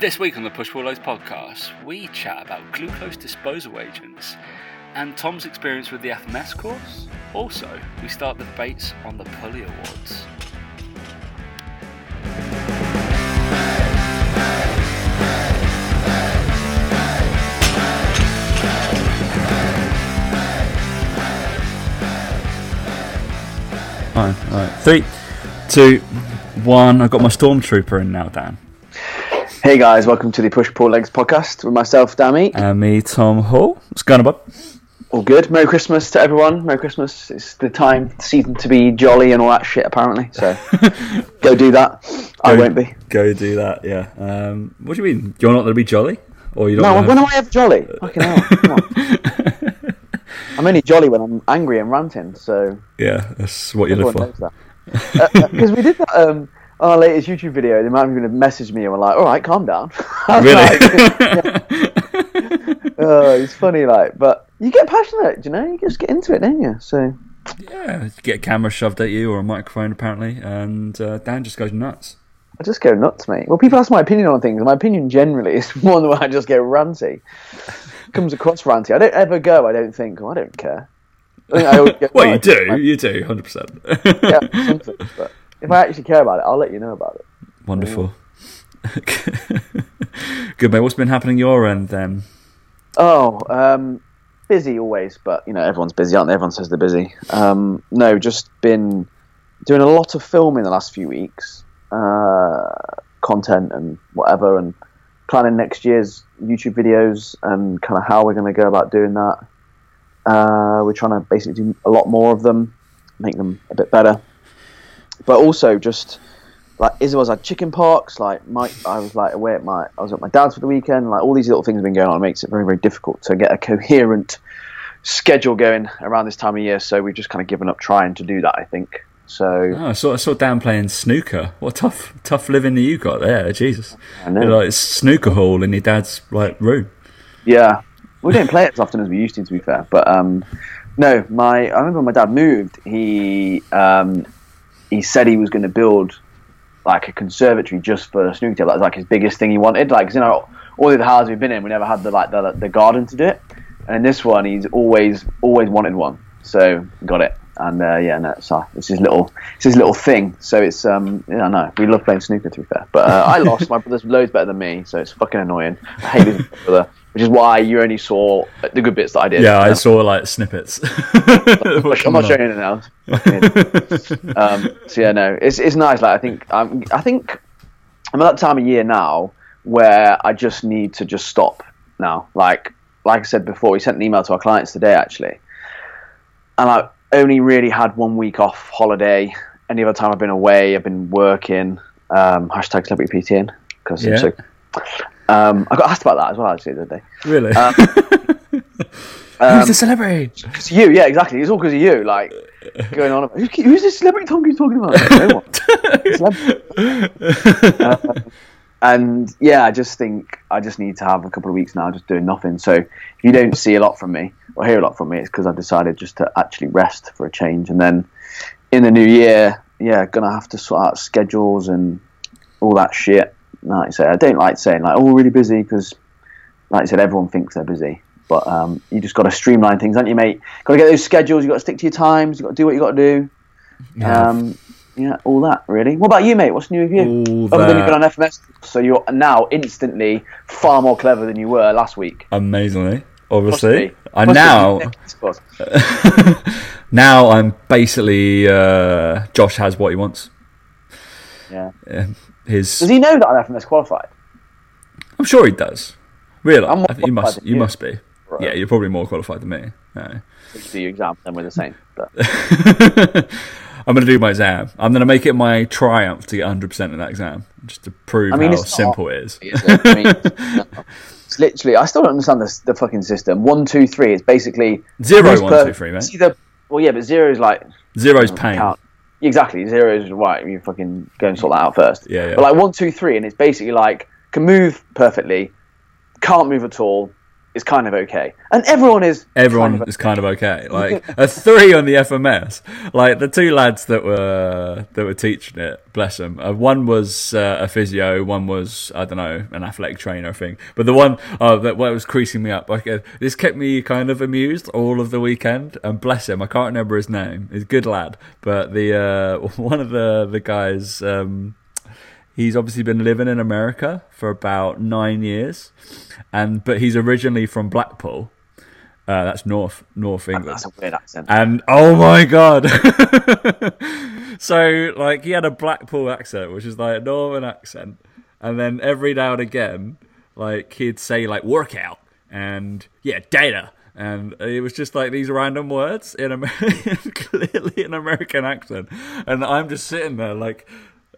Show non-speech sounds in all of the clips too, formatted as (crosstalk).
This week on the Push Loads podcast, we chat about glucose disposal agents and Tom's experience with the FMS course. Also, we start the debates on the Pulley Awards. Fine. All right. Three, two, one. I've got my stormtrooper in now, Dan. Hey guys, welcome to the Push Pull Legs podcast with myself, Dammy. And me, Tom Hall. What's going on, bud? All good. Merry Christmas to everyone. Merry Christmas. It's the time, season to be jolly and all that shit, apparently. So (laughs) go do that. I Go- won't be. Go do that. Yeah. Um, what do you mean? You're not going to be jolly, or you don't? No, when have- am I ever jolly? Fucking hell. (laughs) come on. I'm only jolly when I'm angry and ranting, so Yeah, that's what you live for. knows that. Because we did that um, our latest YouTube video. they might people have messaged me and were like, all right, calm down. (laughs) Really? like, (laughs) oh, it's funny, like, but you get passionate, you know? You just get into it, don't you? So. yeah. you Get a camera shoved at you or a microphone, apparently, and uh, Dan just goes nuts. I just go nuts, mate. Well, people ask my opinion on things. and My opinion generally (laughs) is one where I just get ranty. Comes across ranty. I don't ever go. I don't think. Oh, I don't care. I I go, Well, "Oh, you do. You do. Hundred percent. Yeah, something. But if I actually care about it, I'll let you know about it. Wonderful. (laughs) Good mate. What's been happening your end then? Oh, um, busy always, but you know everyone's busy, aren't they? Everyone says they're busy. Um, no, just been doing a lot of filming the last few weeks, uh, content and whatever, and planning next year's YouTube videos and kind of how we're going to go about doing that. Uh, we're trying to basically do a lot more of them, make them a bit better, but also just like Isabel's had chicken pox. Like Mike, I was like away at my, I was at my dad's for the weekend. Like all these little things have been going on. It makes it very, very difficult to get a coherent schedule going around this time of year. So we've just kind of given up trying to do that. I think. So Oh, I saw I saw Dan playing snooker. What tough tough living that you got there, Jesus. I know. You're like snooker hall in your dad's like room. yeah, we don't play it as often as we used to, to be fair. But um, no, my I remember when my dad moved. He um, he said he was going to build like a conservatory just for snooker table. That was like his biggest thing he wanted. Like you know, all the houses we've been in, we never had the like the, the garden to do it. And in this one, he's always always wanted one, so got it. And uh, yeah, no, so it's his little it's his little thing. So it's um yeah, know we love playing snooker to be fair. But uh, I lost. My brother's loads better than me, so it's fucking annoying. I hate my brother, which is why you only saw the good bits that I did. Yeah, I know? saw like snippets. (laughs) I'm not showing anything else. (laughs) um, so yeah, no, it's it's nice. Like I think um, I think I'm at that time of year now where I just need to just stop now. Like like I said before, we sent an email to our clients today actually, and I only really had one week off holiday. Any other time I've been away, I've been working. Um, hashtag celebrity PTN because Yeah. I'm so. Um, I got asked about that as well actually the other day. really? (laughs) Um, Who's the celebrity? Because you, yeah, exactly. It's all because of you. Like going on. About, Who, who's this celebrity Tom keeps talking about? No one. Celeb- Uh, and yeah, I just think I just need to have a couple of weeks now, just doing nothing. So if you don't see a lot from me or hear a lot from me, it's because I've decided just to actually rest for a change. And then in the new year, yeah, gonna have to sort out schedules and all that shit. Like I say, I don't like saying like, "Oh, we're really busy," because, like I said, everyone thinks they're busy. But um, you just got to streamline things, haven't you, mate? Got to get those schedules. You got to stick to your times. You got to do what you got to do. Yeah. Um, yeah, all that really. What about you, mate? What's new with you? All Other than you've been on FMS, so you're now instantly far more clever than you were last week. amazingly, obviously. And now, (laughs) now I'm basically uh, Josh has what he wants. Yeah. Um, his, Does he know that I'm FMS qualified? I'm sure he does. Really, I'm you must. You you. must be. Right. Yeah, you're probably more qualified than me. No. Do your exam, then we're the same. (laughs) I'm going to do my exam. I'm going to make it my triumph to get 100% in that exam, just to prove I mean, how it's not- simple it is. is it? I mean, no. (laughs) it's literally. I still don't understand the, the fucking system. One, two, three. It's basically Zero, one, per- two, three, mate. Either well, yeah, but zero is like Zero's oh, pain. count. Exactly, zero is right. You fucking go and sort that out first. Yeah, yeah. But like one, two, three, and it's basically like can move perfectly, can't move at all, is kind of okay, and everyone is. Everyone kind of is kind of okay. (laughs) Like a three on the FMS. Like the two lads that were that were teaching it, bless them. Uh, one was uh, a physio, one was I don't know an athletic trainer thing. But the one oh, that what was creasing me up. Like uh, this kept me kind of amused all of the weekend. And bless him, I can't remember his name. He's a good lad, but the uh, (laughs) one of the the guys. Um, He's obviously been living in America for about nine years, and but he's originally from Blackpool. Uh, that's North North England. That's a weird accent. And oh my god! (laughs) so like he had a Blackpool accent, which is like a northern accent, and then every now and again, like he'd say like workout and yeah data, and it was just like these random words in American, (laughs) clearly an American accent, and I'm just sitting there like.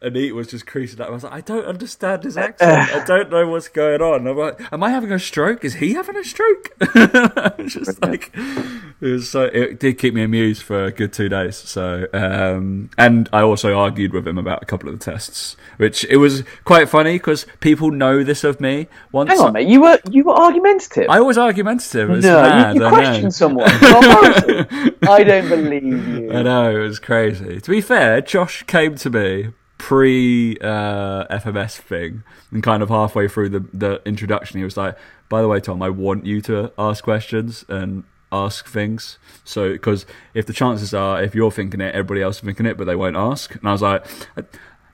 Anit was just creasing up. I was like, I don't understand his accent. I don't know what's going on. I'm like, am I having a stroke? Is he having a stroke? (laughs) just like, it was so. It did keep me amused for a good two days. So, um, and I also argued with him about a couple of the tests, which it was quite funny because people know this of me. Once Hang on, mate. You were you were argumentative. I always argumentative. No, mad, you, you I question know. someone. (laughs) I don't believe you. I know it was crazy. To be fair, Josh came to me pre uh, FMS thing, and kind of halfway through the the introduction, he was like, "By the way, Tom, I want you to ask questions and ask things. So, because if the chances are, if you're thinking it, everybody else is thinking it, but they won't ask." And I was like.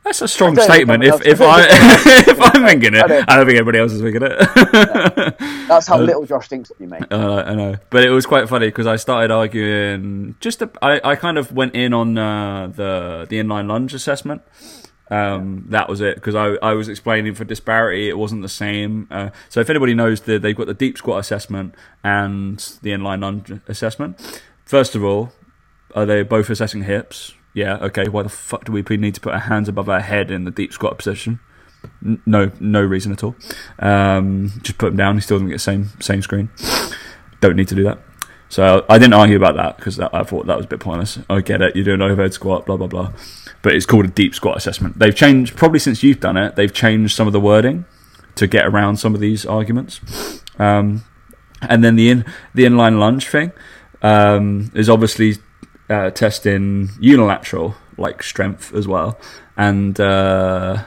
That's a strong I don't think statement. If if I (laughs) (laughs) if I'm thinking it, I don't- I don't think everybody else is thinking it. That's how (laughs) little Josh thinks of you, mate. Uh, I know, but it was quite funny because I started arguing. Just a, I, I kind of went in on uh, the the inline lunge assessment. Um, that was it because I, I was explaining for disparity it wasn't the same. Uh, so if anybody knows that they've got the deep squat assessment and the inline lunge assessment, first of all, are they both assessing hips? Yeah, okay. Why the fuck do we need to put our hands above our head in the deep squat position? No, no reason at all. Um, just put them down. He still doesn't get the same same screen. Don't need to do that. So I didn't argue about that because I thought that was a bit pointless. I get it. You're doing overhead squat, blah blah blah. But it's called a deep squat assessment. They've changed probably since you've done it. They've changed some of the wording to get around some of these arguments. Um, and then the in the inline lunge thing um, is obviously uh, testing unilateral like strength as well, and uh,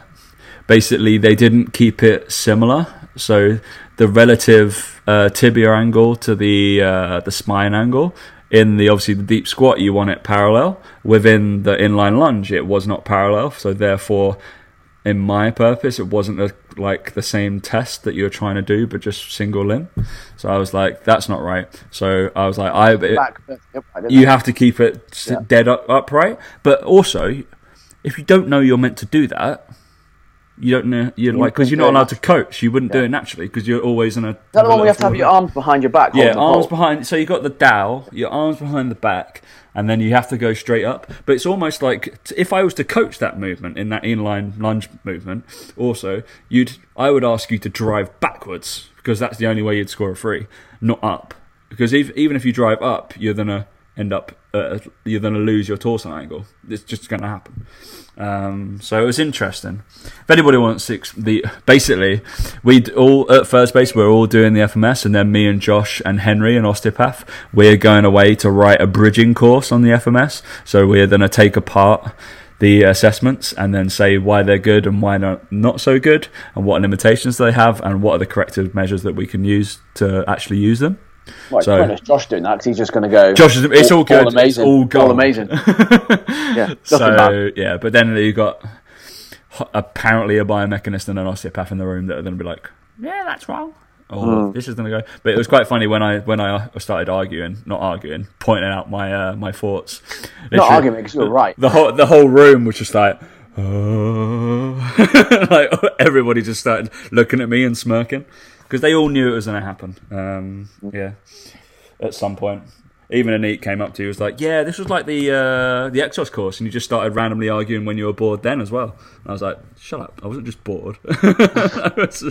basically they didn't keep it similar. So the relative uh, tibia angle to the uh, the spine angle in the obviously the deep squat you want it parallel. Within the inline lunge, it was not parallel. So therefore, in my purpose, it wasn't a, like the same test that you were trying to do, but just single limb. So I was like, that's not right. So I was like, I it- Back, yep, I did you have to keep it Yeah. dead up, upright. But also, if you don't know you're meant to do that, you don't know you're like because you're not allowed to coach. You wouldn't do it naturally because you're always in a. Is that the one where you have to have your arms behind your back? Yeah, arms behind. So you have got the dowel, your arms behind the back, and then you have to go straight up. But it's almost like if I was to coach that movement in that inline lunge movement, also you'd I would ask you to drive backwards because that's the only way you'd score a free, not up. Because if, even if you drive up, you're gonna end up uh, you're gonna lose your torso angle. It's just gonna happen. Um, so it was interesting. If anybody wants to ex- the basically we all at first base we're all doing the FMS, and then me and Josh and Henry and osteopath we're going away to write a bridging course on the FMS. So we're going to take apart the assessments and then say why they're good and why they're not so good, and what limitations they have, and what are the corrective measures that we can use to actually use them. Right, So- so, Josh doing that because he's just going to go. Josh is it's all good. amazing. It's all gold. amazing. (laughs) yeah, nothing bad. So yeah, but then you got apparently a biomechanist and an osteopath in the room that are going to be like, yeah, that's wrong. Or Hmm. this is going to go. But it was quite funny when I when I started arguing, not arguing, pointing out my uh, my thoughts. Not arguing because you're right. The whole the whole room was just like. "Oh." (laughs) like everybody just started looking at me and smirking because they all knew it was going to happen. Um, yeah, at some point. Even Anit came up to you was like, "Yeah, this was like the uh, the Exos course," and you just started randomly arguing when you were bored then as well. And I was like, "Shut up! I wasn't just bored." (laughs) it's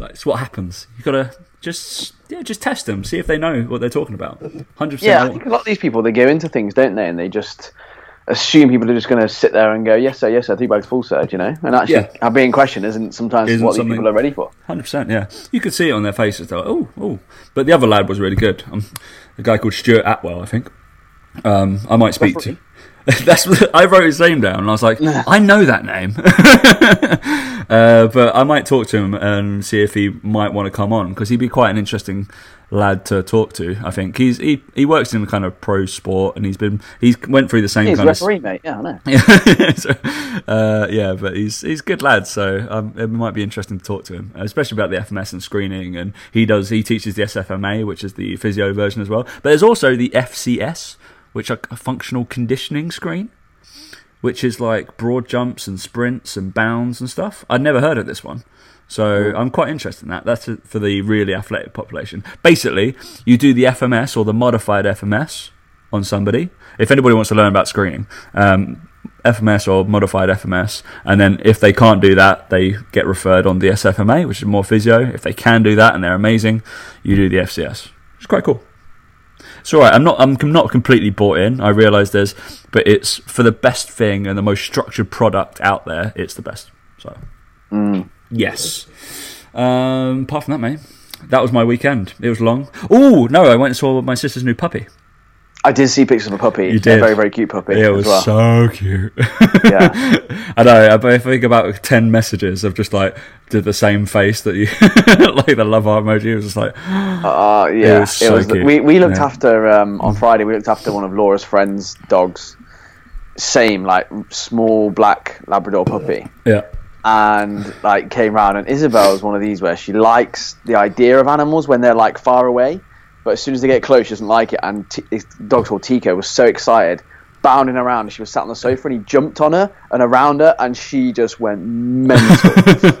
like it's what happens. You gotta just yeah, just test them, see if they know what they're talking about. Hundred percent. Yeah, I think a lot of these people they go into things, don't they? And they just assume people are just going to sit there and go, yes sir, yes sir, two bags full surge, you know, and actually Yeah. being questioned isn't sometimes Isn't what people are ready for. Hundred percent, yeah. You could see it on their faces. They're like, oh, oh. But the other lad was really good. Um, a guy called Stuart Attwell, I think. Um, I might speak to. (laughs) That's I wrote his name down, and I was like, (laughs) I know that name. (laughs) uh, but I might talk to him and see if he might want to come on because he'd be quite an interesting lad to talk to. I think he's he, he works in the kind of pro sport, and he's been he's went through the same He's kind of referee, mate. Yeah, I know. yeah, (laughs) so, uh, yeah, but he's he's a good lad, so um, it might be interesting to talk to him, especially about the FMS and screening. And he does he teaches the SFMA, which is the physio version as well. But there's also the FCS, which are a functional conditioning screen, which is like broad jumps and sprints and bounds and stuff. I'd never heard of this one. So I'm quite interested in that. That's for the really athletic population. Basically, you do the FMS or the modified FMS on somebody. If anybody wants to learn about screening, um, FMS or modified FMS, and then if they can't do that, they get referred on the SFMA, which is more physio. If they can do that and they're amazing, you do the FCS. It's quite cool. It's all right. I'm not. I'm not completely bought in. I realise there's, but it's for the best thing and the most structured product out there. It's the best. So, yes. Um, apart from that, mate, that was my weekend. It was long. Oh no, I went and saw my sister's new puppy. I did see pictures of a puppy. You A did. very, very cute puppy It as was well. so cute. yeah. (laughs) I know. I think about ten messages of just like did the same face that you (laughs) like the love heart emoji. It was just like (gasps) Uh, yeah, was so cute. we we looked Yeah. after um, on Friday. We looked after one of Laura's friends' dogs. Same like small black Labrador puppy, yeah, and like came round. And Isabel is one of these where she likes the idea of animals when they're like far away, but as soon as they get close, she doesn't like it. And T- this dog called Tico was so excited, bounding around. And she was sat on the sofa, and he jumped on her and around her, and she just went mental.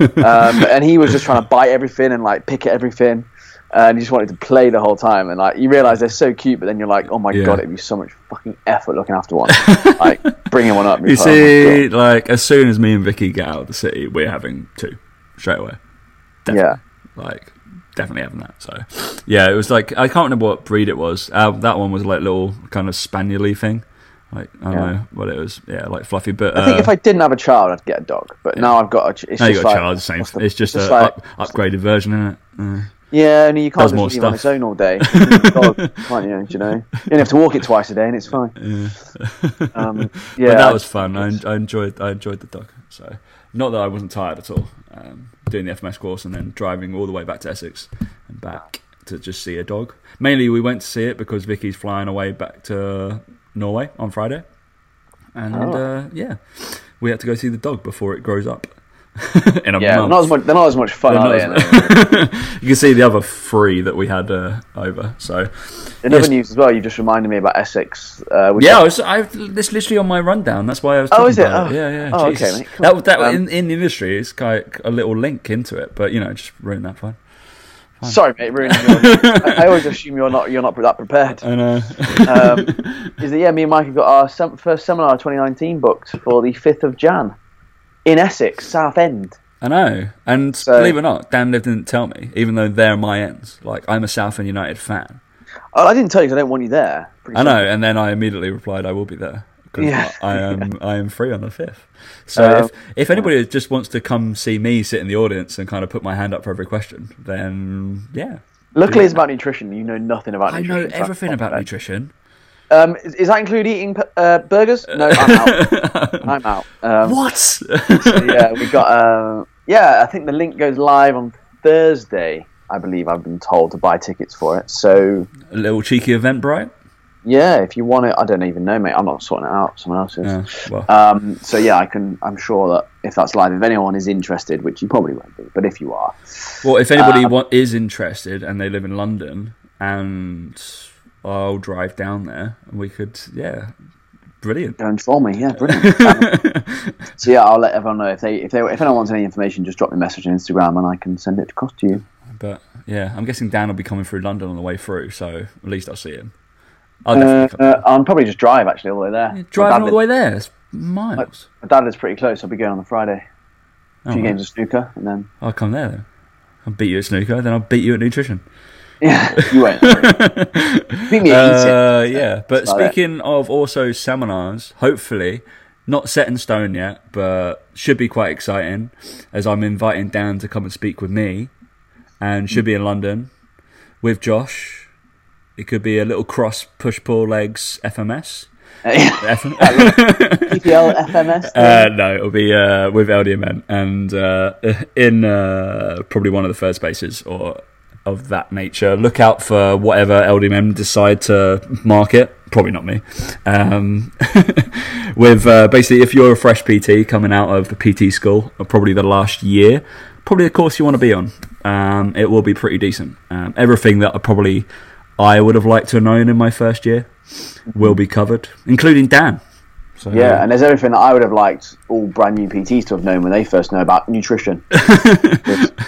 (laughs) um, and he was just trying to bite everything and like pick at everything. And he just wanted to play the whole time, and like you realize they're so cute, but then you're like, oh my Yeah. god, it'd be so much fucking effort looking after one, (laughs) like bringing one up. (laughs) You like, oh see, like as soon as me and Vicky get out of the city, we're having two straight away. Definitely. Like definitely having that. So yeah, it was like I can't remember what breed it was. Uh, that one was like little kind of spaniely thing. Like I don't Yeah. know what it was. Yeah, like fluffy. But I think uh, if I didn't have a child, I'd get a dog. But now I've got a. It's now you just got a like, child, same. the- It's just, it's a like- up, upgraded version, isn't it? Uh, yeah, and you can't does just leave it on its own all day. (laughs) Dog, can't you? You know, you only have to walk it twice a day, and it's fine. Um, (laughs) yeah, but that was fun. I, I enjoyed. I enjoyed the dog. So not that I wasn't tired at all. Um, doing the FMS course and then driving all the way back to Essex and back to just see a dog. Mainly, we went to see it because Vicky's flying away back to Norway on Friday, and Oh. uh, yeah, we had to go see the dog before it grows up. (laughs) In a yeah, month. not as much. They're not as much fun, are they? (laughs) you can see the other three that we had uh, over. So In other news as well, you just reminded me about Essex. Uh, Yeah, I was, I've this literally on my rundown. That's why I was. Oh, is it? about Oh. Yeah, yeah. Oh, Jesus. okay, mate, cool. That that Um, in, in the industry is kind of a little link into it, but you know, just ruin that fun. Sorry, mate, ruining. I, I always assume you're not you're not that prepared. I know. Um, (laughs) is that yeah? Me and Mike have got our sem- first seminar 2019 booked for the 5th of Jan in Essex, Southend. I know. And So- believe it or not, Dan Liv didn't tell me, even though they're my ends. Like I'm a Southend United fan. Oh, I didn't tell you 'cause I don't want you there. I know. simple. And then I immediately replied, "I will be there." Yeah. I am. (laughs) I am free on the fifth. So Um, if if anybody just wants to come see me sit in the audience and kind of put my hand up for every question, then yeah, Luckily, it's about nutrition. You know nothing about I nutrition. know I'm everything about nutrition. Um, is, is that include eating uh, burgers? No, I'm out. (laughs) I'm out. Um, What? so yeah, we got. Uh, yeah, I think the link goes live on Thursday. I believe I've been told to buy tickets for it. So A little cheeky event, bright. yeah, if you want it, I don't even know, mate. I'm not sorting it out. Someone else is. Yeah, well, Um, so yeah, I can. I'm sure that if that's live, if anyone is interested, which you probably won't be, but if you are, well, if anybody um, is interested and they live in London, and I'll drive down there, and we could, yeah, brilliant. go and inform me. Yeah, brilliant. (laughs) So yeah, I'll let everyone know if they if they if anyone wants any information, just drop me a message on Instagram and I can send it across to you. But yeah, I'm guessing Dan will be coming through London on the way through, so at least I'll see him. I'll Uh, definitely uh, I'll probably just drive actually all the way there. My Driving all the way there, it's miles. My dad lives pretty close. I'll be going on the Friday. A Oh, few right. games of snooker and then I'll come there then. I'll beat you at snooker, then I'll beat you at nutrition. Yeah, you won't. Beat (laughs) me. Uh, yeah, but speaking of also seminars, hopefully not set in stone yet, but should be quite exciting. As I'm inviting Dan to come and speak with me, and should be in London with Josh. It could be a little cross push pull legs FMS. PPL FMS. uh, no, it'll be uh, with LDMN and uh, in uh, probably one of the first spaces or of that nature. Look out for whatever LDMM decide to market. Probably not me. Um, (laughs) with uh, basically, if you're a fresh PT coming out of the PT school, or probably the last year, probably the course you want to be on. Um, it will be pretty decent. Um, everything that I probably I would have liked to have known in my first year will be covered, including Dan. So, yeah, and there's everything that I would have liked all brand new PTs to have known when they first know about nutrition. (laughs)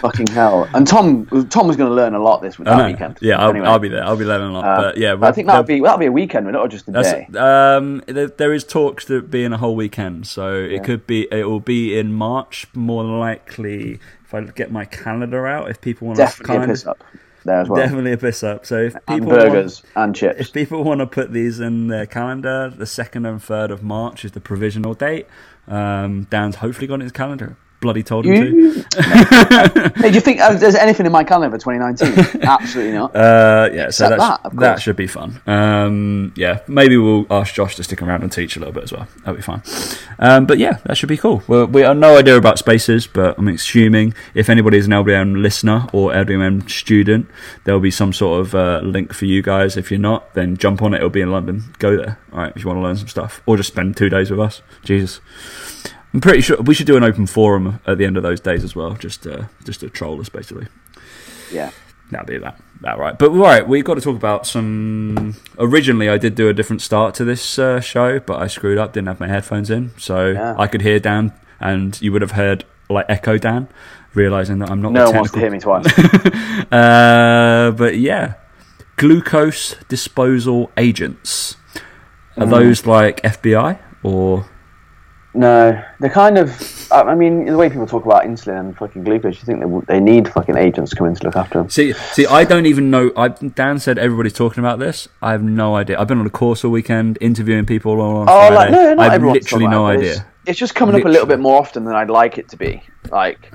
Fucking hell. And Tom, Tom was going to learn a lot this that weekend. Yeah, I'll, Anyway, I'll be there. I'll be learning a lot. uh, but yeah, I think that'll be that'll be a weekend, not just a day. um, there, there is talks to be in a whole weekend, so it could be. It will be in March, more likely. If I get my calendar out, if people want Definitely to kind piss up there as well. definitely a piss up. So if and people burgers and want, chips. if people want to put these in their calendar, the second and third of March is the provisional date. Um, Dan's hopefully got it in his calendar. Bloody told him to. You, (laughs) hey, do you think uh, there's anything in my calendar for 2019? (laughs) Absolutely not. Uh, yeah, so that, that should be fun. Um, yeah, maybe we'll ask Josh to stick around and teach a little bit as well. That'll be fine. Um, but yeah, that should be cool. Well, we have no idea about spaces, but I'm assuming if anybody is an LBM listener or LBM student, there'll be some sort of uh, link for you guys. If you're not, then jump on it. It'll be in London. Go there. All right, if you want to learn some stuff, or just spend two days with us. Jesus. I'm pretty sure we should do an open forum at the end of those days as well, just uh, just to troll us basically. Yeah. That'll be that. That right. But right, we've got to talk about some. Originally, I did do a different start to this uh, show, but I screwed up. Didn't have my headphones in, so Yeah. I could hear Dan, and you would have heard like echo Dan, realizing that I'm not. No one wants to hear me twice. (laughs) Uh, but yeah, glucose disposal agents. Are Mm. those like FBI or? No, they're kind of. I mean, the way people talk about insulin and fucking glucose, you think they, they need fucking agents to come in to look after them. See, see, I don't even know. I, Dan said everybody's talking about this. I have no idea. I've been on a course all weekend interviewing people all on Oh, Friday. like no, not I have literally no about it, but idea. It's, it's just coming up a little bit more often than I'd like it to be. Like,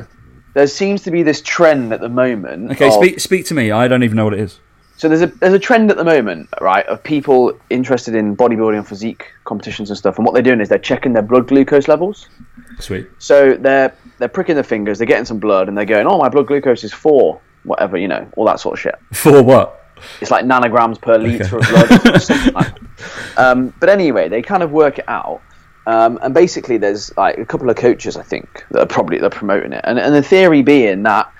there seems to be this trend at the moment. Okay, of- speak speak to me. I don't even know what it is. So there's a there's a trend at the moment, right, of people interested in bodybuilding and physique competitions and stuff, and what they're doing is they're checking their blood glucose levels. Sweet. So they're they're pricking their fingers, they're getting some blood, and they're going, "Oh, my blood glucose is four, whatever, you know, all that sort of shit." For what? It's like nanograms per liter of blood. (laughs) something like that. um, but anyway, they kind of work it out. Um, and basically, there's like a couple of coaches, I think, that are probably they're promoting it. And, and the theory being that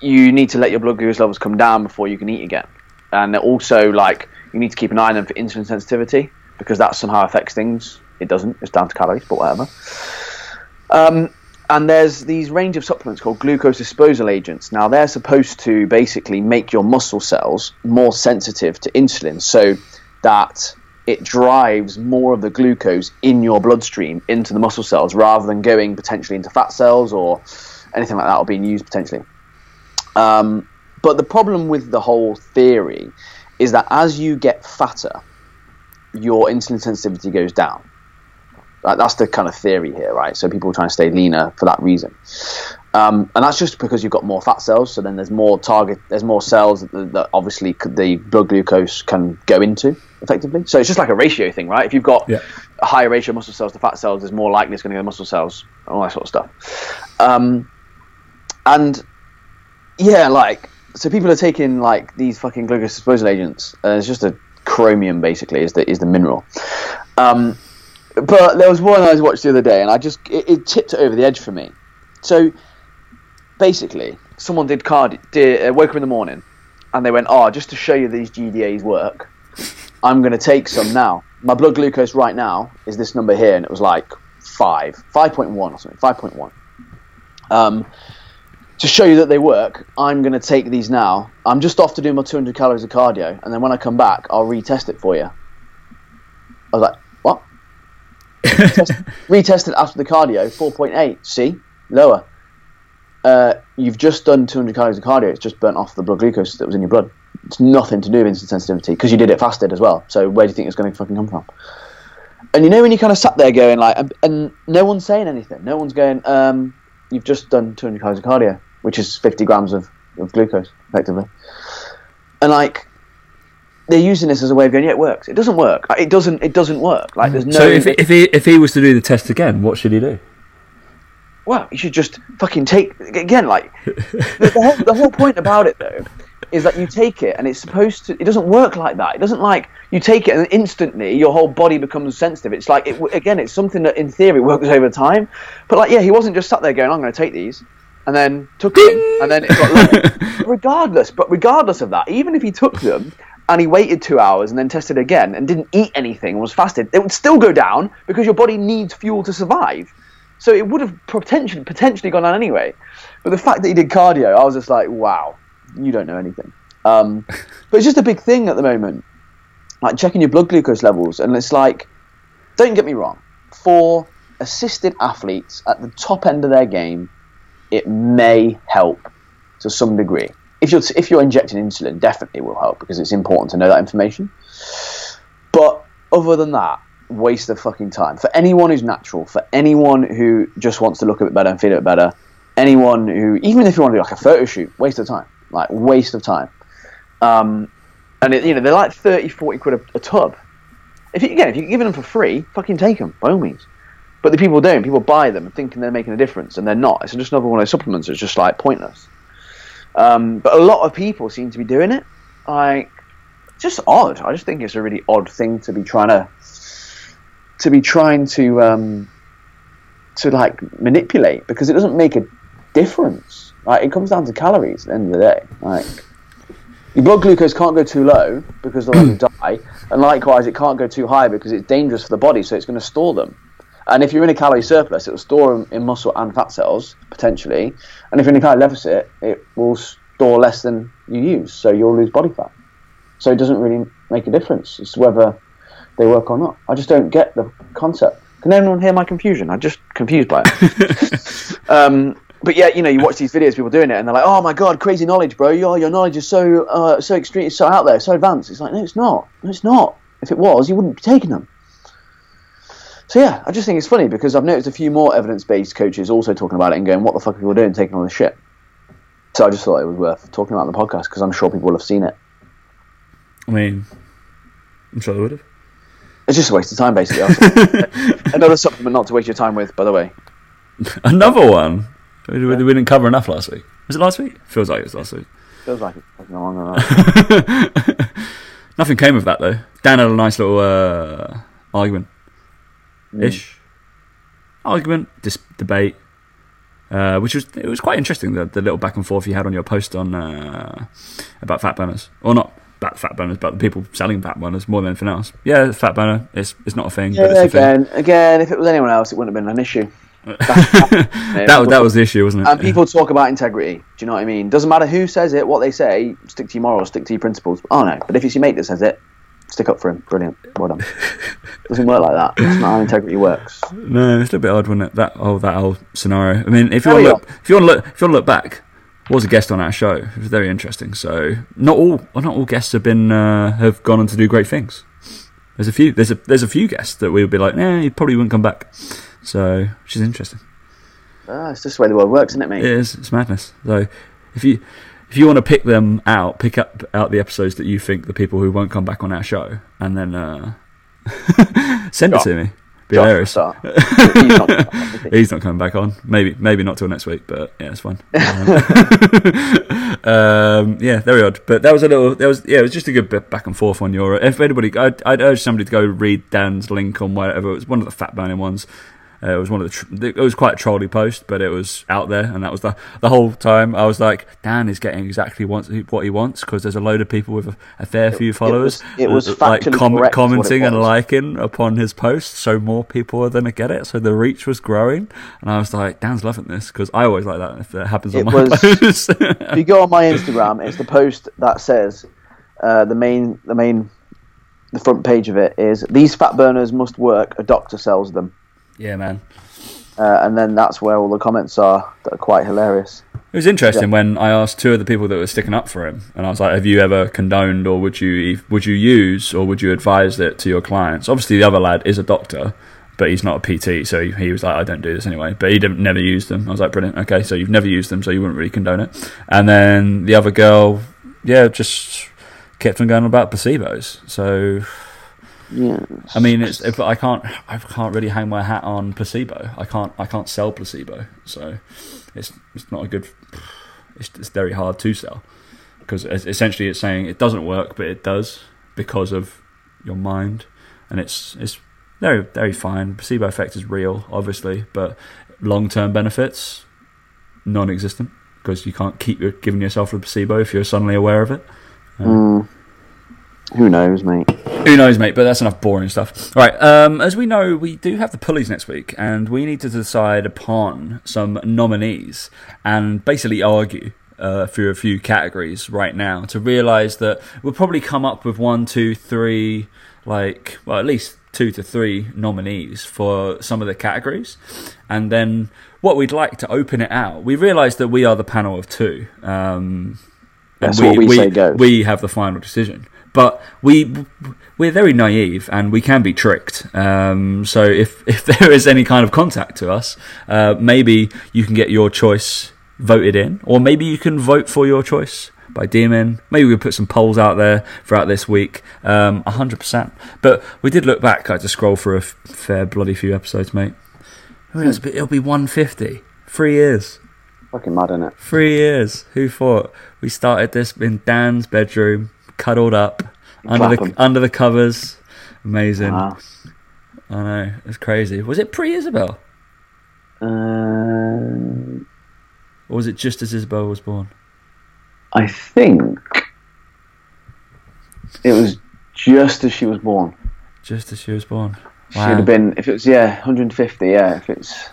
you need to let your blood glucose levels come down before you can eat again. And also, like, you need to keep an eye on them for insulin sensitivity because that somehow affects things. It doesn't. It's down to calories, but whatever. Um, and there's these range of supplements called glucose disposal agents. Now they're supposed to basically make your muscle cells more sensitive to insulin, so that it drives more of the glucose in your bloodstream into the muscle cells rather than going potentially into fat cells or anything like that or being used potentially. Um, but the problem with the whole theory is that as you get fatter, your insulin sensitivity goes down. Like, that's the kind of theory here, right? So people are trying to stay leaner for that reason, um, and that's just because you've got more fat cells. So then there's more target, there's more cells that, that obviously the blood glucose can go into effectively. So it's just like a ratio thing, right? If you've got Yeah. a higher ratio of muscle cells to fat cells, there's more likely it's going to go to muscle cells, and all that sort of stuff. Um, and yeah, like so people are taking like these fucking glucose disposal agents. Uh, it's just a chromium basically is the is the mineral. Um, but there was one I watched the other day, and I just it, it tipped it over the edge for me. So basically, someone did card did, uh, woke up in the morning, and they went, "Oh, just to show you these GDAs work, I'm going to take some now. My blood glucose right now is this number here, and it was like five, five point one or something, five point one. Um, to show you that they work, I'm going to take these now. I'm just off to do my 200 calories of cardio, and then when I come back, I'll retest it for you. I was like, what? Test, (laughs) retested after the cardio, 4.8. See, lower. Uh, you've just done 200 calories of cardio. It's just burnt off the blood glucose that was in your blood. It's nothing to do with insulin sensitivity because you did it fasted as well. So where do you think it's going to fucking come from? And you know when you kind of sat there going like, and, and no one's saying anything. No one's going. Um, you've just done 200 calories of cardio, which is 50 grams of, of glucose, effectively. And like, they're using this as a way of going, yeah, it works. It doesn't work. Uh, it doesn't. It doesn't work. Like, there's no. So if, if he if he was to do the test again, what should he do? well, you should just fucking take again. Like the, the, whole, the whole point about it though is that you take it and it's supposed to. It doesn't work like that. It doesn't like you take it and instantly your whole body becomes sensitive. It's like it, again, it's something that in theory works over time. But like, yeah, he wasn't just sat there going, "I'm going to take these." And then took them, and then it got (laughs) regardless. But regardless of that, even if he took them and he waited two hours and then tested again and didn't eat anything and was fasted, it would still go down because your body needs fuel to survive. So it would have potentially potentially gone down anyway. But the fact that he did cardio, I was just like, wow, you don't know anything. Um, (laughs) but it's just a big thing at the moment, like checking your blood glucose levels, and it's like, don't get me wrong, for assisted athletes at the top end of their game, it may help to some degree. If you're if you're injecting insulin, definitely will help because it's important to know that information. But other than that, waste of fucking time for anyone who's natural, for anyone who just wants to look a bit better and feel a bit better, anyone who even if you want to do like a photo shoot, waste of time, like waste of time. Um, and it, you know they're like 30, 40 quid a, a tub. If you, again, if you're giving them for free, fucking take them by all means. But the people don't. People buy them thinking they're making a difference, and they're not. It's just another one of those supplements that's just like pointless. Um, but a lot of people seem to be doing it. Like, just odd. I just think it's a really odd thing to be trying to to be trying to um, to like manipulate because it doesn't make a difference. Like it comes down to calories at the end of the day. Like your blood glucose can't go too low because you (clears throat) die, and likewise it can't go too high because it's dangerous for the body, so it's going to store them. And if you're in a calorie surplus, it will store them in muscle and fat cells potentially. And if you're in a calorie deficit, it will store less than you use, so you'll lose body fat. So it doesn't really make a difference. It's whether they work or not. I just don't get the concept. Can anyone hear my confusion? I'm just confused by it. (laughs) um, but yeah, you know, you watch these videos, people doing it, and they're like, "Oh my god, crazy knowledge, bro! Your your knowledge is so uh, so extreme, it's so out there, so advanced." It's like, no, it's not. No, it's not. If it was, you wouldn't be taking them. So yeah, I just think it's funny because I've noticed a few more evidence-based coaches also talking about it and going, "What the fuck are people doing, taking all this shit?" So I just thought it was worth talking about in the podcast because I'm sure people will have seen it. I mean, I'm sure they would have. It's just a waste of time, basically. (laughs) Another supplement not to waste your time with, by the way. Another one. We, we didn't cover enough last week. Was it last week? Feels like it was last week. Feels like it. No longer. (laughs) Nothing came of that though. Dan had a nice little uh, argument, ish. Mm. Argument, dis- debate, uh, which was it was quite interesting. The, the little back and forth you had on your post on uh, about fat burners, or not about fat burners, but the people selling fat burners more than anything else. Yeah, fat burner, it's it's not a thing. Yeah, but it's again, a thing. again, if it was anyone else, it wouldn't have been an issue. (laughs) that was that was the issue, wasn't it? And people talk about integrity. Do you know what I mean? Doesn't matter who says it, what they say. Stick to your morals, stick to your principles. Oh no, but if it's your mate that says it, stick up for him. Brilliant. Well done. Doesn't work like that. That's not how integrity works. No, it's a little bit odd, wasn't it? That whole that whole scenario. I mean, if you want to look, if you want to look, if you want to look back, was a guest on our show. It was very interesting. So not all not all guests have been uh, have gone on to do great things. There's a few. There's a there's a few guests that we would be like, nah, he probably wouldn't come back. So which is interesting. Ah, it's just the way the world works, isn't it, mate? It is. It's madness. So if you if you want to pick them out, pick up out the episodes that you think the people who won't come back on our show, and then uh, (laughs) send it to me. Be hilarious. (laughs) He's not, He's not coming back on. Maybe, maybe not till next week, but yeah, it's fine. (laughs) um, yeah, very odd. But that was a little. That was yeah. It was just a good bit back and forth on your. If anybody, I'd, I'd urge somebody to go read Dan's link on whatever. It was one of the fat burning ones. Uh, it was one of the. Tr- it was quite a trolly post, but it was out there, and that was the the whole time. I was like, Dan is getting exactly what, what he wants because there's a load of people with a, a fair few followers. It was, it was like com- commenting and liking upon his post, so more people are going to get it. So the reach was growing, and I was like, Dan's loving this because I always like that if it happens on it my was, (laughs) post. if you go on my Instagram, it's the post that says uh, the main the main the front page of it is these fat burners must work. A doctor sells them. Yeah, man. Uh, and then that's where all the comments are that are quite hilarious. It was interesting when I asked two of the people that were sticking up for him, and I was like, "Have you ever condoned, or would you would you use, or would you advise it to your clients?" Obviously, the other lad is a doctor, but he's not a PT, so he, he was like, "I don't do this anyway." But he didn't never used them. I was like, "Brilliant, okay, so you've never used them, so you wouldn't really condone it." And then the other girl, yeah, just kept on going about placebos. So Yeah. I mean, it's if I can't I can't really hang my hat on placebo. I can't I can't sell placebo, so it's it's not a good. It's, it's very hard to sell because essentially it's saying it doesn't work, but it does because of your mind, and it's it's very very fine. Placebo effect is real, obviously, but long term benefits non-existent because you can't keep giving yourself a placebo if you're suddenly aware of it. Mm. Who knows, mate? Who knows, mate? But that's enough boring stuff. Right. Um, as we know, we do have the pulleys next week, and we need to decide upon some nominees and basically argue uh, through a few categories right now to realise that we'll probably come up with one, two, three, like well, at least two to three nominees for some of the categories, and then what we'd like to open it out. We realise that we are the panel of two. Um, and That's what we say goes. we have the final decision. But we we're very naive and we can be tricked. Um, so if (laughs) if there is any kind of contact to us, uh, maybe you can get your choice voted in, or maybe you can vote for your choice by DMing. Maybe we'll put some polls out there throughout this week. Um, 100%. But we did look back. I had to scroll through a fair bloody few episodes, mate. Who knows? But It'll be 150. Three years. Fucking mad, innit? Three years. Who thought? We started this in Dan's bedroom, cuddled up under the under the covers. Amazing. Wow. I know. It's crazy. Was it pre Isabel? Uh, Or was it just as Isabel was born? I think it was just as she was born. Just as she was born. She'd have been if it was yeah 150 yeah if it's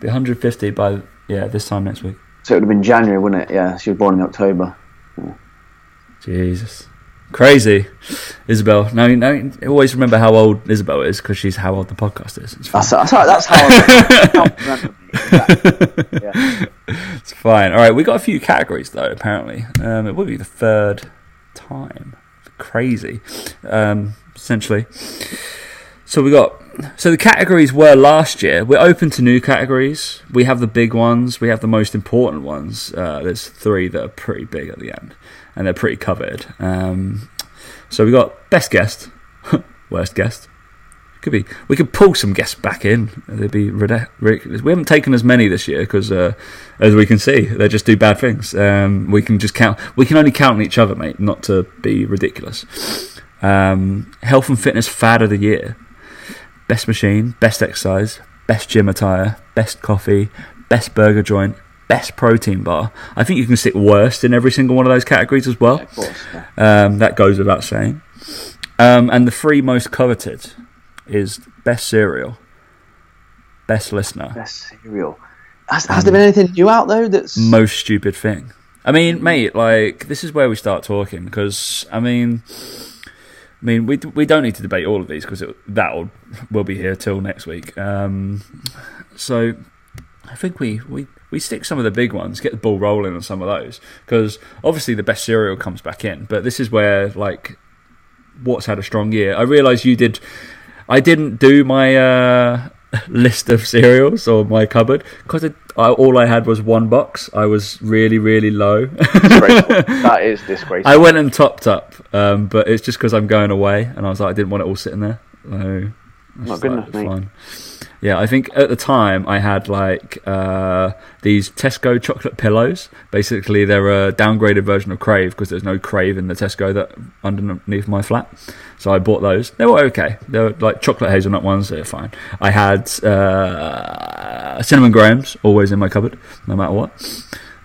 Be 150 by yeah this time next week. so it would have been January wouldn't it yeah she was born in October Jesus. Crazy. Isabel. Now, now always remember how old Isabel is because she's how old the podcast is. It's fine. that's, that's that's how I (laughs) remember me. Exactly. (laughs) yeah. It's fine. All right, we got a few categories though. Apparently, um, it will be the third time. Crazy, um, essentially. So we got. So the categories were last year. We're open to new categories. We have the big ones. We have the most important ones. Uh, there's three that are pretty big at the end, and they're pretty covered. Um, so we got best guest, (laughs) worst guest. Could be. We could pull some guests back in. They'd be ridiculous. We haven't taken as many this year because, uh, as we can see, they just do bad things. Um, we can just count. We can only count on each other, mate, not to be ridiculous. Um, health and fitness fad of the year. Best machine, best exercise, best gym attire, best coffee, best burger joint, best protein bar. I think you can sit worst in every single one of those categories as well. of course yeah. Um, that goes without saying. Um, and the three most coveted is best cereal, best listener, best cereal has, has there been anything new out though that's most stupid thing. I mean, mate, like this is where we start talking because I mean, I mean, we we don't need to debate all of these because that will will be here till next week. Um, so I think we, we we stick some of the big ones, get the ball rolling on some of those because obviously the best cereal comes back in, but this is where like what's had a strong year. I realise you did. I didn't do my uh, (laughs) list of cereals or my cupboard because I, all I had was one box. I was really really low. that is (laughs) disgraceful I went and topped up, um, but it's just because I'm going away, and I was like, I didn't want it all sitting there. So, Not good like, enough, mate. fine. Yeah, I think at the time I had like uh, these Tesco chocolate pillows. Basically, they're a downgraded version of Krave because there's no Krave in the Tesco that underneath my flat. So I bought those. They were okay. They were like chocolate hazelnut ones. They're fine. I had uh, cinnamon grahams always in my cupboard, no matter what.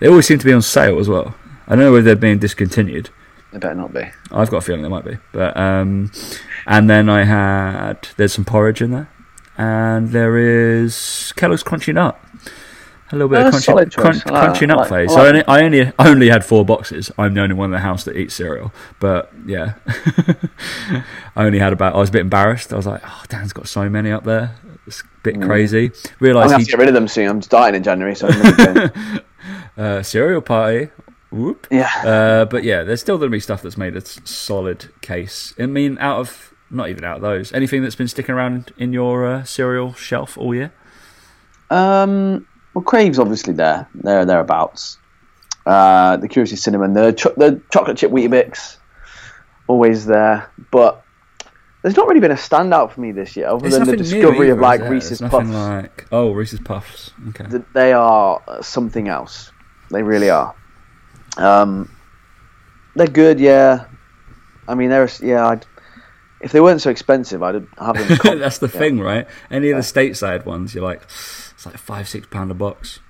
They always seem to be on sale as well. I don't know whether they're being discontinued. They better not be I've got a feeling they might be. But um, and then I had there's some porridge in there, and there is Kellogg's Crunchy Nut. A little bit Oh, of that's crunchy, crunch, like crunchy nut like- phase. I So I only, I only only had four boxes. I'm the only one in the house that eats cereal. But yeah, (laughs) I only had about. I was a bit embarrassed. I was like, oh, Dan's got so many up there. It's a bit crazy. I'm Realised gonna have to get rid of them soon I'm starting in January so I'm (laughs) uh, cereal party. Whoop. Yeah. Uh, but yeah, there's still going to be stuff that's made a solid case. I mean, out of not even out of those, anything that's been sticking around in your uh, cereal shelf all year. Um, well, Krave's obviously there. There, thereabouts. Uh, the Curiously Cinnamon, the cho- the chocolate chip Weetabix, always there. But there's not really been a standout for me this year, other There's than the discovery either, of like? Reese's Puffs. like oh Reese's Puffs. Okay. Th- They are something else. They really are. Um, they're good, yeah. I mean, they're yeah. I'd, if they weren't so expensive, I'd have them. (laughs) con- That's the yeah. thing, right? Any of the stateside ones, you're like, it's like five, six pound a box.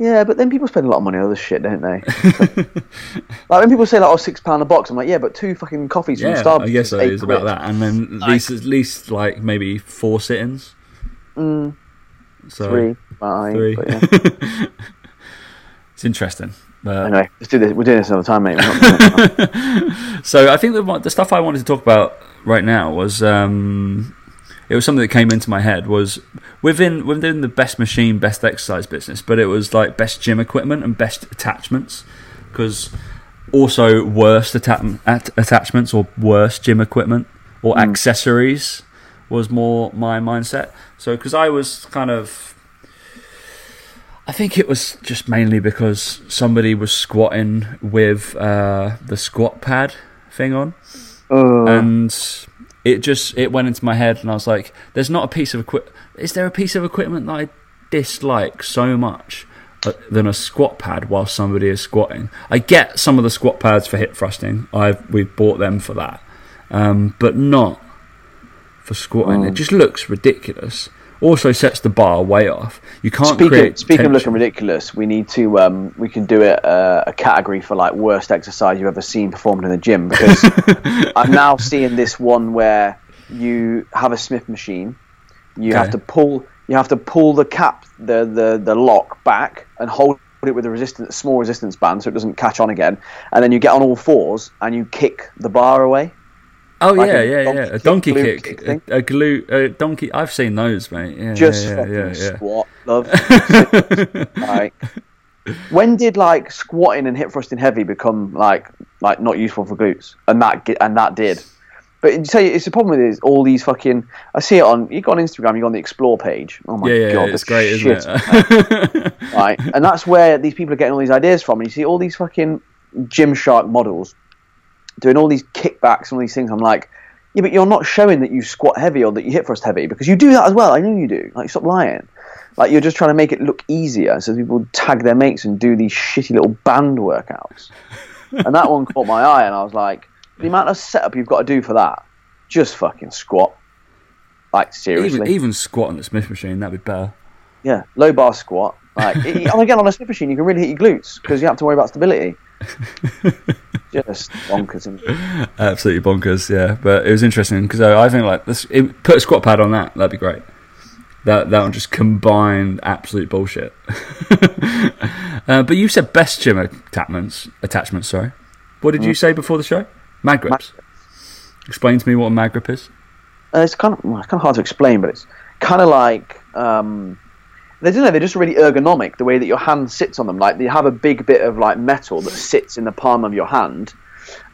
Yeah, but then people spend a lot of money on other shit, don't they? (laughs) like when people say like, "Oh, six pound a box," I'm like, "Yeah, but two fucking coffees from Starbucks." I guess so. eight It's about that, and then at least at least like maybe four sittings. Mm, So three, but yeah. (laughs) it's interesting. But, Anyway, let's do this. We're doing this another time, mate. We're not doing it (laughs) (laughs) So I think the the stuff I wanted to talk about right now was um, it was something that came into my head was within within the best machine, best exercise business, but it was like best gym equipment and best attachments because also worst atta- at- attachments or worst gym equipment or accessories was more my mindset. So because I was kind of I think it was just mainly because somebody was squatting with uh, the squat pad thing on, Uh, and it just it went into my head, and I was like, "There's not a piece of equip. Is there a piece of equipment that I dislike so much uh, than a squat pad while somebody is squatting? I get some of the squat pads for hip thrusting. I've we've bought them for that, um, but not for squatting. It just looks ridiculous. Also sets the bar way off. You can't Speaking, create. speaking of looking ridiculous, we need to um, we can do it uh, a category for like worst exercise you've ever seen performed in the gym because (laughs) I'm now seeing this one where you have a Smith machine, you have to pull you have to pull the cap the, the the lock back and hold it with a resistance small resistance band so it doesn't catch on again, and then you get on all fours and you kick the bar away. Oh Like yeah, yeah, yeah. A donkey glute kick, kick a, a glue, a donkey. I've seen those, mate. Yeah, Just yeah, fucking yeah, yeah, yeah. squat, love. (laughs) like, (laughs) when did like squatting and hip thrusting heavy become like like not useful for glutes? And that and that did. But you tell you, it's the problem with it is all these fucking. I see it on. You go on Instagram. You go on the explore page. Oh my Yeah, yeah, god, it's the great, shit, isn't it? (laughs) right? And that's where these people are getting all these ideas from. And you see all these fucking Gymshark models doing all these kickbacks and all these things. I'm like, yeah, but you're not showing that you squat heavy or that you hip thrust heavy because you do that as well. I know you do. Like, stop lying. Like, you're just trying to make it look easier so people tag their mates and do these shitty little band workouts. (laughs) and that one caught my eye, and I was like, the amount of setup you've got to do for that, just fucking squat. Like, seriously. even even squat on the Smith machine, that'd be better. Yeah, low bar squat. Like, it, (laughs) and again, on a Smith machine, you can really hit your glutes because you have to worry about stability. (laughs) Just bonkers. (laughs) Absolutely bonkers, yeah. But it was interesting because I, I think like this, it, put a squat pad on that. That'd be great. That that one just combined absolute bullshit. (laughs) uh, but you said best gym attachments. Attachments, sorry. What did you say before the show? Mag grips. Explain to me what a mag grip is. Uh, it's kind of well, it's kind of hard to explain, but it's kind of like um, they don't know. They're just really ergonomic. The way that your hand sits on them, like you have a big bit of like metal that sits in the palm of your hand,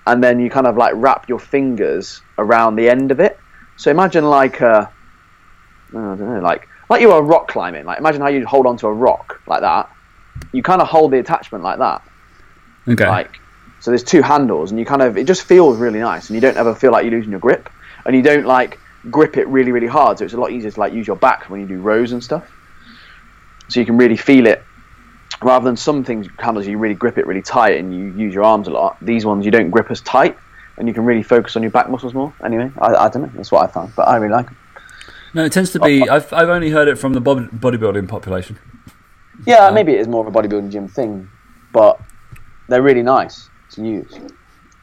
and then you kind of like wrap your fingers around the end of it. So imagine like a I don't know, like like you are rock climbing. Like imagine how you hold onto a rock like that. You kind of hold the attachment like that. Okay. Like so, there's two handles, and you kind of it just feels really nice, and you don't ever feel like you're losing your grip, and you don't like grip it really really hard. So it's a lot easier to like use your back when you do rows and stuff. So you can really feel it, rather than some things handles you really grip it really tight and you use your arms a lot. These ones you don't grip as tight, and you can really focus on your back muscles more. Anyway, I, I don't know. That's what I found, but I really like them. no, it tends to be. Oh, oh. I've I've only heard it from the bodybuilding population. Yeah, maybe it is more of a bodybuilding gym thing, but they're really nice to use.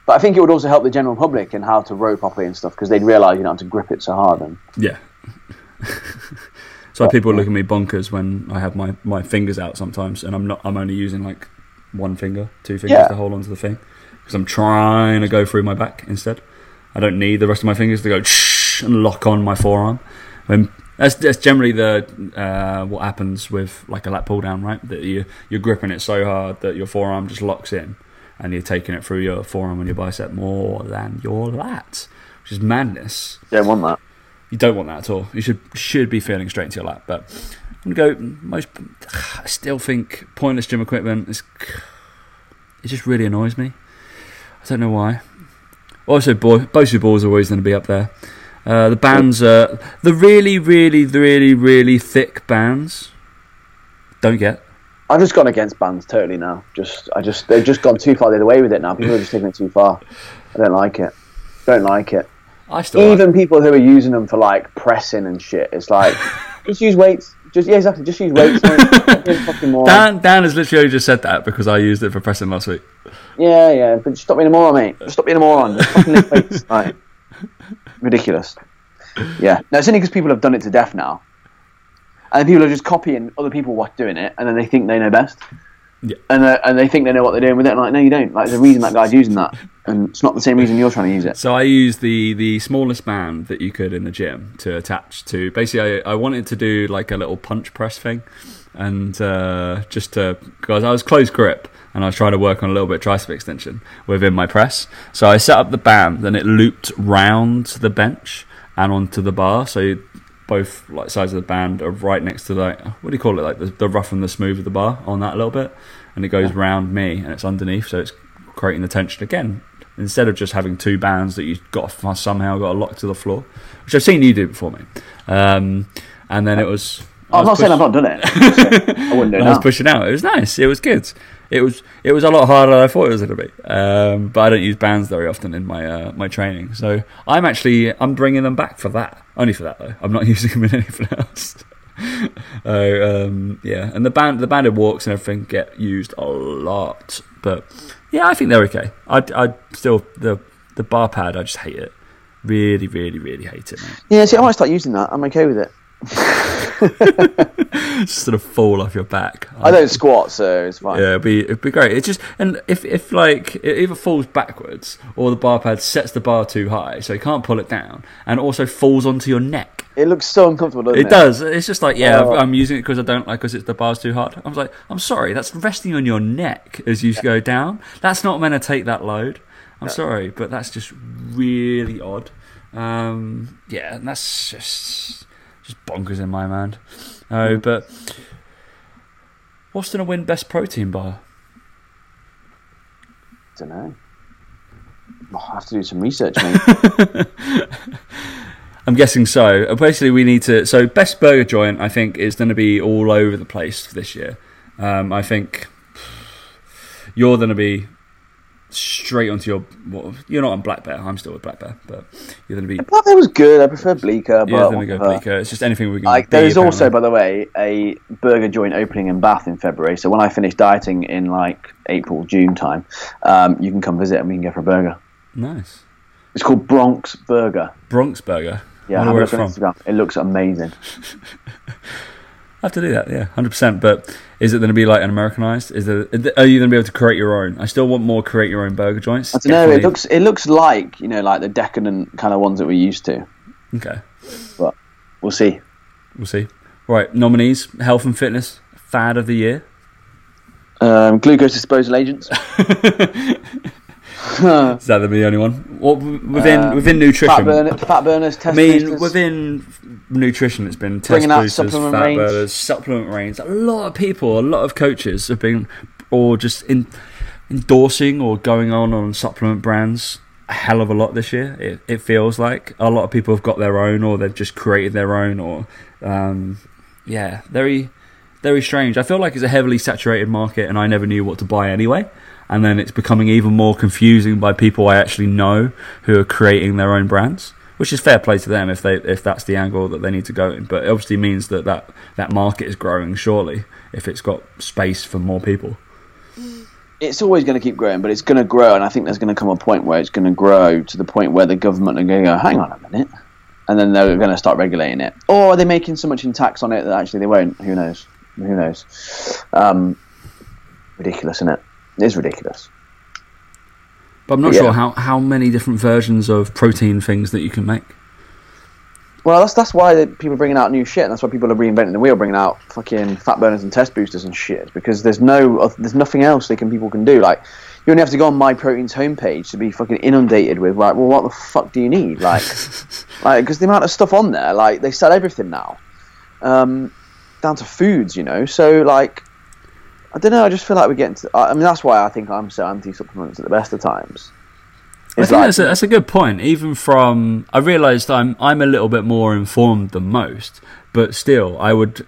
But I think it would also help the general public in how to row properly and stuff because they'd realise you don't have to grip it so hard. And Yeah. (laughs) so people look at me bonkers when I have my, my fingers out sometimes, and I'm not. I'm only using like one finger, two fingers Yeah. to hold onto the thing because I'm trying to go through my back instead. I don't need the rest of my fingers to go and lock on my forearm. When That's that's generally the uh, what happens with like a lat pull down, right? That you you're gripping it so hard that your forearm just locks in, and you're taking it through your forearm and your bicep more than your lat, which is madness. Don't want that. You don't want that at all. You should should be feeling straight into your lap. But I'm gonna go most. I still think pointless gym equipment is. It just really annoys me. I don't know why. Also, boy, Bosu balls are always going to be up there. Uh, the bands are the really, really, really, really thick bands. Don't get. I've just gone against bands totally now. Just, I just, they've just gone too far the other way with it now. People are just taking it too far. I don't like it. Don't like it. I still Even people who are using them for like pressing and shit, it's like (laughs) just use weights. Just yeah, exactly. Just use weights. mate. You're a fucking moron. Dan, Dan has literally just said that because I used it for pressing last week. Yeah, yeah, but just stop being a moron, mate. Just stop being a moron. Just fucking lift weights. (laughs) Right. Ridiculous. Yeah. No, it's only because people have done it to death now. And people are just copying other people what doing it, and then they think they know best. Yeah. And, uh, and they think they know what they're doing with it. And like, no, you don't. Like, there's a reason that guy's using that, and it's not the same reason you're trying to use it. So I used the the smallest band that you could in the gym to attach to. Basically, I, I wanted to do like a little punch press thing, and uh, just to because I was close grip and I was trying to work on a little bit of tricep extension within my press. So I set up the band, and it looped round the bench and onto the bar. So both like sides of the band are right next to like what do you call it like the, the rough and the smooth of the bar on that a little bit, and it goes round me and it's underneath, so it's creating the tension again. Instead of just having two bands that you've got to, somehow got to lock to the floor, which I've seen you do before me, um, and then it was. I I'm was not saying I've not done it. I'm just saying I (laughs) wouldn't do it I was now. pushing out. It was nice. It was good. It was it was a lot harder than I thought it was going to be. Um, but I don't use bands very often in my uh, my training, so I'm actually I'm bringing them back for that. Only for that though. I'm not (laughs) using them in anything else. (laughs) Oh um, yeah, and the band the banded walks and everything get used a lot, but yeah, I think they're okay. I I still the the bar pad I just hate it. Really, really, really hate it, mate. Yeah, see, I might start using that. I'm okay with it. (laughs) (laughs) Just sort of fall off your back. I don't squat, so it's fine. Yeah, it'd be it'd be great. It's just and if if like it either falls backwards or the bar pad sets the bar too high, so you can't pull it down, and also falls onto your neck. It looks so uncomfortable, doesn't it? It does. It's just like yeah, Oh. I'm using it because I don't like because it's the bar's too hard. I was like, I'm sorry, that's resting on your neck as you go down. That's not meant to take that load. I'm sorry, but that's just really odd. Um, yeah, and that's just just bonkers in my mind. Oh, but what's going to win best protein bar? don't know. I'll have to do some research, mate. (laughs) I'm guessing so. Uh, Basically, we need to. So, best burger joint, I think, is going to be all over the place this year. Um, I think you're going to be straight onto your. Well, you're not on Black Bear. I'm still with Black Bear, but you're going to be. Black Bear was good. I prefer Bleecker, but going to go. Bleecker. It's just anything we can. Like there is also, by the way, a burger joint opening in Bath in February. So when I finish dieting in like April, June time, um, you can come visit and we can go for a burger. nice It's called Bronx Burger. Bronx Burger. Yeah, have a look on from. Instagram. It looks amazing. (laughs) I have to do that, yeah, hundred percent. But is it going to be like an Americanized? Is there, are you going to be able to create your own? I still want more create your own burger joints. I don't know. It looks it looks like you know like the decadent kind of ones that we're used to. okay. But we'll see. We'll see. Right, nominees: health and fitness fad of the year. Um, glucose disposal agents. (laughs) Is that the only one? What within Um, within fat, nutrition? burner, fat burners. I mean, boosters. within nutrition, it's been test Bringing out boosters, supplement fat range. burners, supplement range. A lot of people, a lot of coaches have been, or just in, endorsing or going on on supplement brands. A hell of a lot this year. It, it feels like a lot of people have got their own, or they've just created their own, or um, yeah, very, very strange. I feel like it's a heavily saturated market, and I never knew what to buy anyway. And then it's becoming even more confusing by people I actually know who are creating their own brands, which is fair play to them if they if that's the angle that they need to go in. But it obviously means that that, that market is growing. Surely, if it's got space for more people. it's always going to keep growing, but it's going to grow, and I think there's going to come a point where it's going to grow to the point where the government are going to go, hang on a minute, and then they're going to start regulating it. Or are they making so much in tax on it that actually they won't? Who knows? Who knows? Um, ridiculous, isn't it? Is ridiculous. But I'm not Yeah. sure how, how many different versions of protein things that you can make. Well, that's that's why people are bringing out new shit, and that's why people are reinventing the wheel, bringing out fucking fat burners and test boosters and shit. Because there's no, there's nothing else they can people can do. Like, you only have to go on My Protein's homepage to be fucking inundated with like, well, what the fuck do you need? Like, (laughs) like because the amount of stuff on there, like they sell everything now, um, down to foods, you know. So like, I don't know. I just feel like we're getting. To, I mean, that's why I think I'm so anti supplements at the best of times. I think like, that's, a, that's a good point. Even from, I realised I'm I'm a little bit more informed than most, but still, I would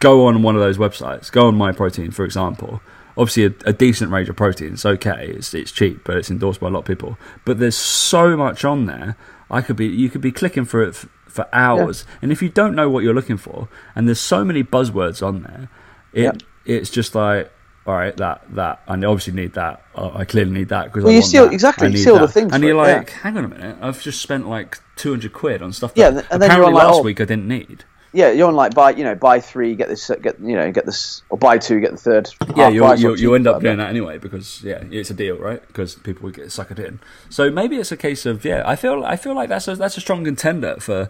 go on one of those websites, go on My Protein, for example. Obviously, a, a decent range of protein. It's okay. It's it's cheap, but it's endorsed by a lot of people. But there's so much on there. I could be you could be clicking for it f- for hours, yeah. and if you don't know what you're looking for, and there's so many buzzwords on there, it yeah. It's just like all right, that that, and I obviously need that. I clearly need that because well, I you see exactly you see all the things, and you're it, like, yeah. hang on a minute, I've just spent like two hundred quid on stuff. Yeah, that and then apparently like, last oh, week I didn't need. Yeah, you're on like buy, you know, buy three, get this, get you know, get this, or buy two, get the third. Yeah, you you you end up doing that anyway because yeah, it's a deal, right? Because people would get suckered in. So maybe it's a case of yeah, I feel I feel like that's a, that's a strong contender for.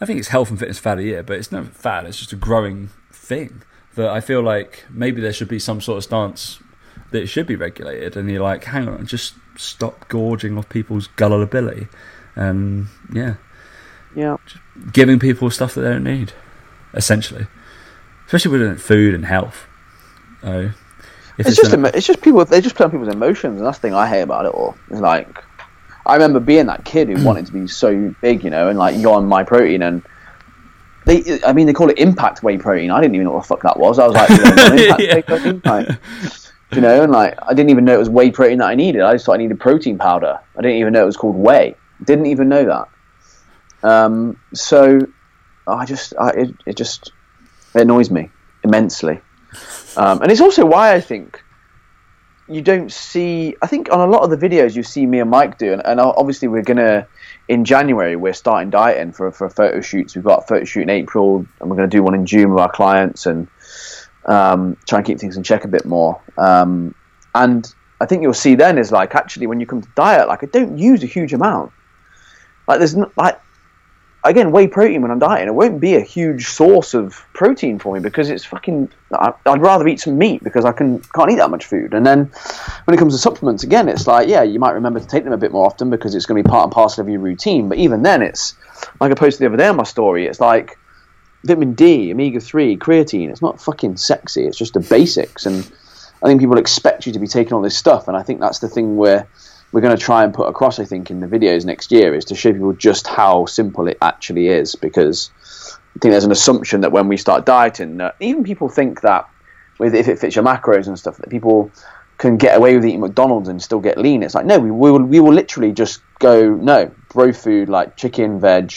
I think it's health and fitness fad a year, but it's not fad. It's just a growing thing that I feel like maybe there should be some sort of stance that it should be regulated, and you're like, hang on, just stop gorging off people's gullibility, and yeah, yeah, giving people stuff that they don't need, essentially, especially with food and health. Uh, it's, it's just an, it's just people they just play on people's emotions, and that's the thing I hate about it all. It's like I remember being that kid who (clears throat) wanted to be so big, you know, and like you're on my protein and. They, I mean, they call it impact whey protein. I didn't even know what the fuck that was. I was like, you know, (laughs) impact yeah. whey protein. Like, you know, and like I didn't even know it was whey protein that I needed. I just thought I needed protein powder. I didn't even know it was called whey. Didn't even know that. Um, so I just, I, it, it just it annoys me immensely, um, and it's also why I think you don't see. I think on a lot of the videos you see me and Mike do, and, and obviously we're gonna in January we're starting dieting for for photo shoots. We've got a photo shoot in April, and we're gonna do one in June with our clients and um, try and keep things in check a bit more. Um, and I think you'll see then is like actually when you come to diet, like I don't use a huge amount. Like there's not like again whey protein when I'm dieting, it won't be a huge source of protein for me because it's fucking. I'd rather eat some meat because I can can't eat that much food. And then when it comes to supplements, again, it's like yeah, you might remember to take them a bit more often because it's going to be part and parcel of your routine. But even then, it's like I posted the other day on my story. It's like vitamin D, omega three, creatine. It's not fucking sexy. It's just the basics, and I think people expect you to be taking all this stuff, and I think that's the thing where we're going to try and put across. I think in the videos next year is to show people just how simple it actually is, because I think there's an assumption that when we start dieting, that even people think that with if it fits your macros and stuff, that people can get away with eating McDonald's and still get lean. It's like no, we, we will we will literally just go no bro food like chicken, veg,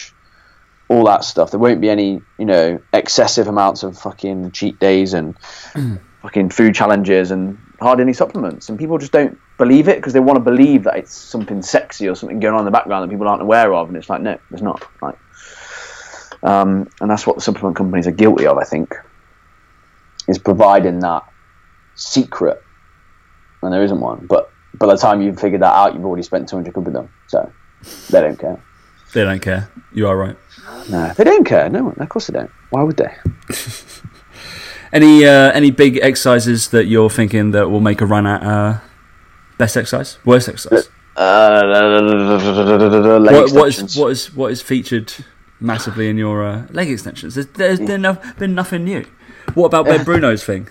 all that stuff. There won't be any, you know, excessive amounts of fucking cheat days and mm. fucking food challenges and hardly any supplements. And people just don't believe it because they want to believe that it's something sexy or something going on in the background that people aren't aware of. And it's like, no, there's not. Like, um, and that's what the supplement companies are guilty of, I think, is providing that secret. And there isn't one. But by the time you've figured that out, you've already spent 200 quid with them. So they don't care. They don't care. You are right. No, they don't care. No, of course they don't. Why would they? (laughs) any uh, any big exercises that you're thinking that will make a run at uh, best exercise, worst exercise? Uh, what, what is what is what is featured massively in your uh, leg extensions? There's, there's been, no, been nothing new. What about Ben Bruno's thing?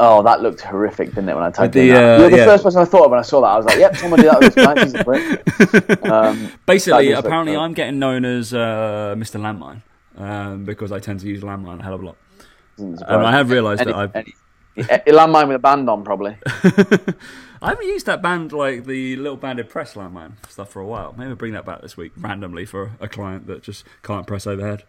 Oh, that looked horrific, didn't it? When I typed the, in that. Uh, You're the yeah. first person I thought of when I saw that. I was like, "Yep, someone did that with (laughs) um, Basically, apparently, I'm getting known as uh, Mr. Landmine um, because I tend to use landmine a hell of a lot. And I have realised that I've. Any, landmine with a band on, probably. (laughs) I haven't used that band like the little banded press landmine stuff for a while. Maybe I'll bring that back this week randomly for a client that just can't press overhead.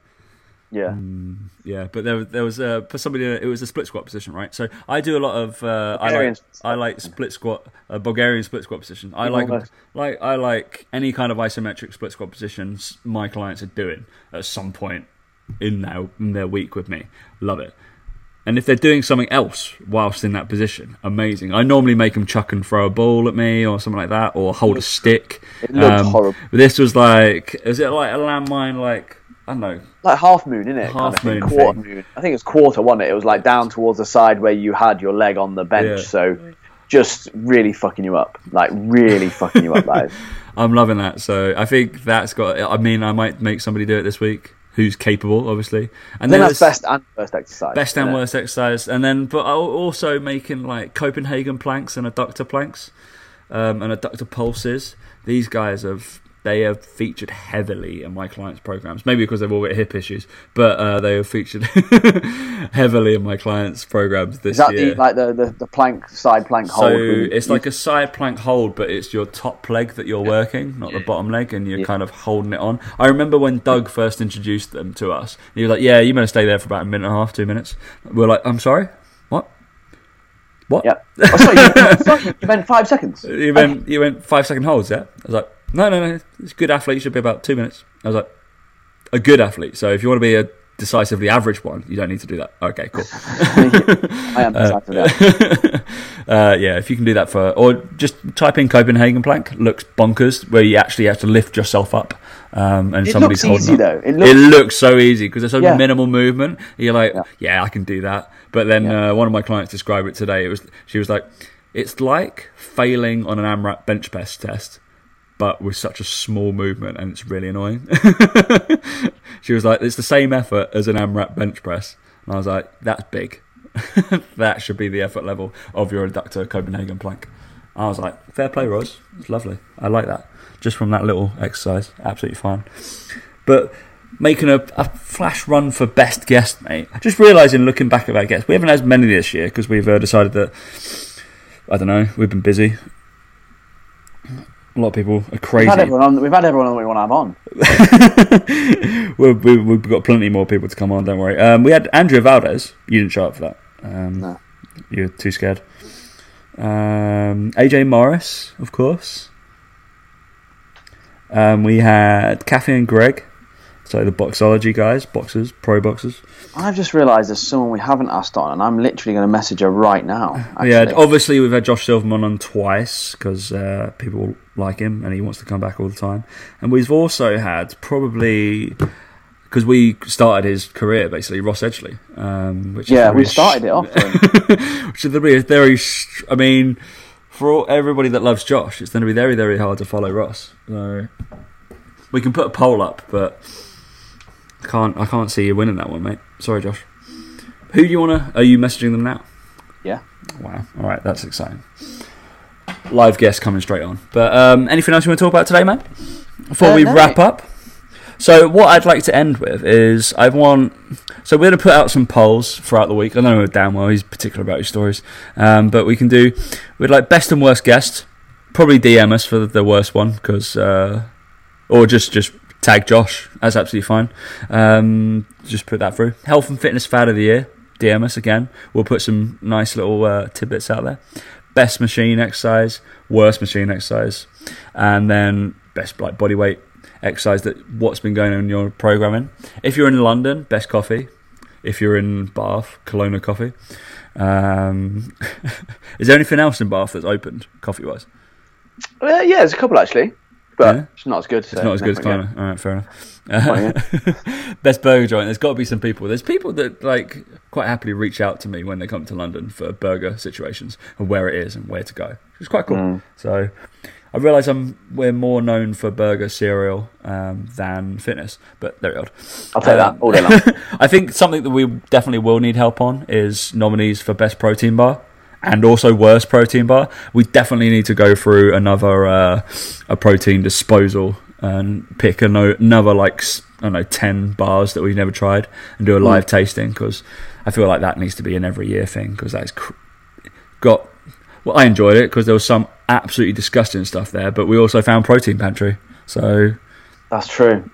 Yeah, um, yeah, but there, there was a for somebody. It was a split squat position, right? So I do a lot of. Uh, I like I like split squat, a Bulgarian split squat position. I like like I like any kind of isometric split squat positions my clients are doing at some point in their in their week with me. Love it. And if they're doing something else whilst in that position, amazing. I normally make them chuck and throw a ball at me or something like that, or hold a stick. It looked Um, horrible. But this was like, is it like a landmine? Like I don't know. Like half moon, isn't it? Half kind of moon quarter thing. moon. I think it was quarter, wasn't it? It was like down towards the side where you had your leg on the bench. Yeah. So just really fucking you up. Like really (laughs) fucking you up, is. I'm loving that. So I think that's got. I mean, I might make somebody do it this week who's capable, obviously. And Then then that's best and worst exercise. best and worst exercise, and then but also making like Copenhagen planks and adductor planks, um, and adductor pulses. These guys have they have featured heavily in my clients' programs. Maybe because they've all got hip issues, but uh, they have featured (laughs) heavily in my clients' programs this Is that year. the like the, the, the plank side plank So hold? with- it's like a side plank hold, but it's your top leg that you're working, not the bottom leg, and you're Yeah. kind of holding it on. I remember when Doug first introduced them to us. He was like, "Yeah, you better stay there for about a minute and a half, two minutes." We're like, "I'm sorry, what? What? Yeah. Oh, sorry, you, (laughs) sorry, you meant five seconds. You went you went five second holds, yeah?" I was like, "No, no, no. It's a good athlete. Should be about two minutes." I was like, "A good athlete. So if you want to be a decisively average one, you don't need to do that." Okay, cool. (laughs) I am (laughs) decided that. (laughs) Uh, yeah, if you can do that for, or just type in Copenhagen plank, looks bonkers, where you actually have to lift yourself up, um, and It somebody's looks holding easy up. though. It It looks looks so easy because there's so Yeah. minimal movement. You're like, yeah. Yeah. I can do that. But then Yeah. uh, one of my clients described it today. It was she was like, it's like failing on an AMRAP bench press test, but with such a small movement, and it's really annoying. (laughs) she was like, it's the same effort as an AMRAP bench press, and I was like, that's big. (laughs) that should be the effort level of your adductor Copenhagen plank. I was like, fair play, Roz. It's lovely. I like that. Just from that little exercise, absolutely fine. But making a, a flash run for best guest, mate. Just realising, looking back at our guests, we haven't had many this year because we've uh, decided that I don't know. We've been busy. A lot of people are We've crazy. had everyone on. We've had everyone on we want to have on. (laughs) we we, we've got plenty more people to come on. Don't worry. Um, we had Andrea Valdez. You didn't show up for that. Um, No. You were too scared. Um, AJ Morris, of course. Um, we had Kathy and Greg. So the boxology guys, boxers, pro boxers. I've just realised there's someone we haven't asked on, and I'm literally going to message her right now. Actually. Yeah, obviously we've had Josh Silverman on twice because uh, people like him and he wants to come back all the time. And we've also had probably because we started his career basically Ross Edgley, um, which yeah, we started it off. (laughs) which is going to be a very. sh- I mean, for all, everybody that loves Josh, it's going to be very very hard to follow Ross. So we can put a poll up, but I can't I can't see you winning that one, mate. Sorry, Josh. Who do you want to? Are you messaging them now? Yeah. Wow. All right, that's exciting. Live guest coming straight on. But um, anything else you want to talk about today, mate? Before Uh, we no. wrap up. So what I'd like to end with is I want. So we're going to put out some polls throughout the week. I know damn well he's particular about his stories, um, but we can do. We'd like best and worst guest. Probably DM us for the worst one because, uh, or just just tag Josh. That's absolutely fine. Um, just put that through. Health and fitness fad of the year. DM us again. We'll put some nice little uh, tidbits out there. Best machine exercise, worst machine exercise, and then best like body weight exercise. That what's been going on in your programming. If you're in London, best coffee. If you're in Bath, Colonna coffee. Um, (laughs) is there anything else in Bath that's opened coffee wise? Uh, yeah, there's a couple actually, but Yeah? it's not as good. It's not as good as. Colonna. All right, fair enough. (laughs) (laughs) Best burger joint. There's got to be some people. There's people that like quite happily reach out to me when they come to London for burger situations and where it is and where to go. It's quite cool. Mm. So I realise I'm we're more known for burger cereal um, than fitness, but there we go. I'll take Um, that all day long. (laughs) I think something that we definitely will need help on is nominees for best protein bar and also worst protein bar. We definitely need to go through another uh, a protein disposal and pick another like I don't know ten bars that we've never tried and do a live tasting because I feel like that needs to be an every year thing because that's cr- got. Well, I enjoyed it because there was some absolutely disgusting stuff there, but we also found protein pantry, so That's true.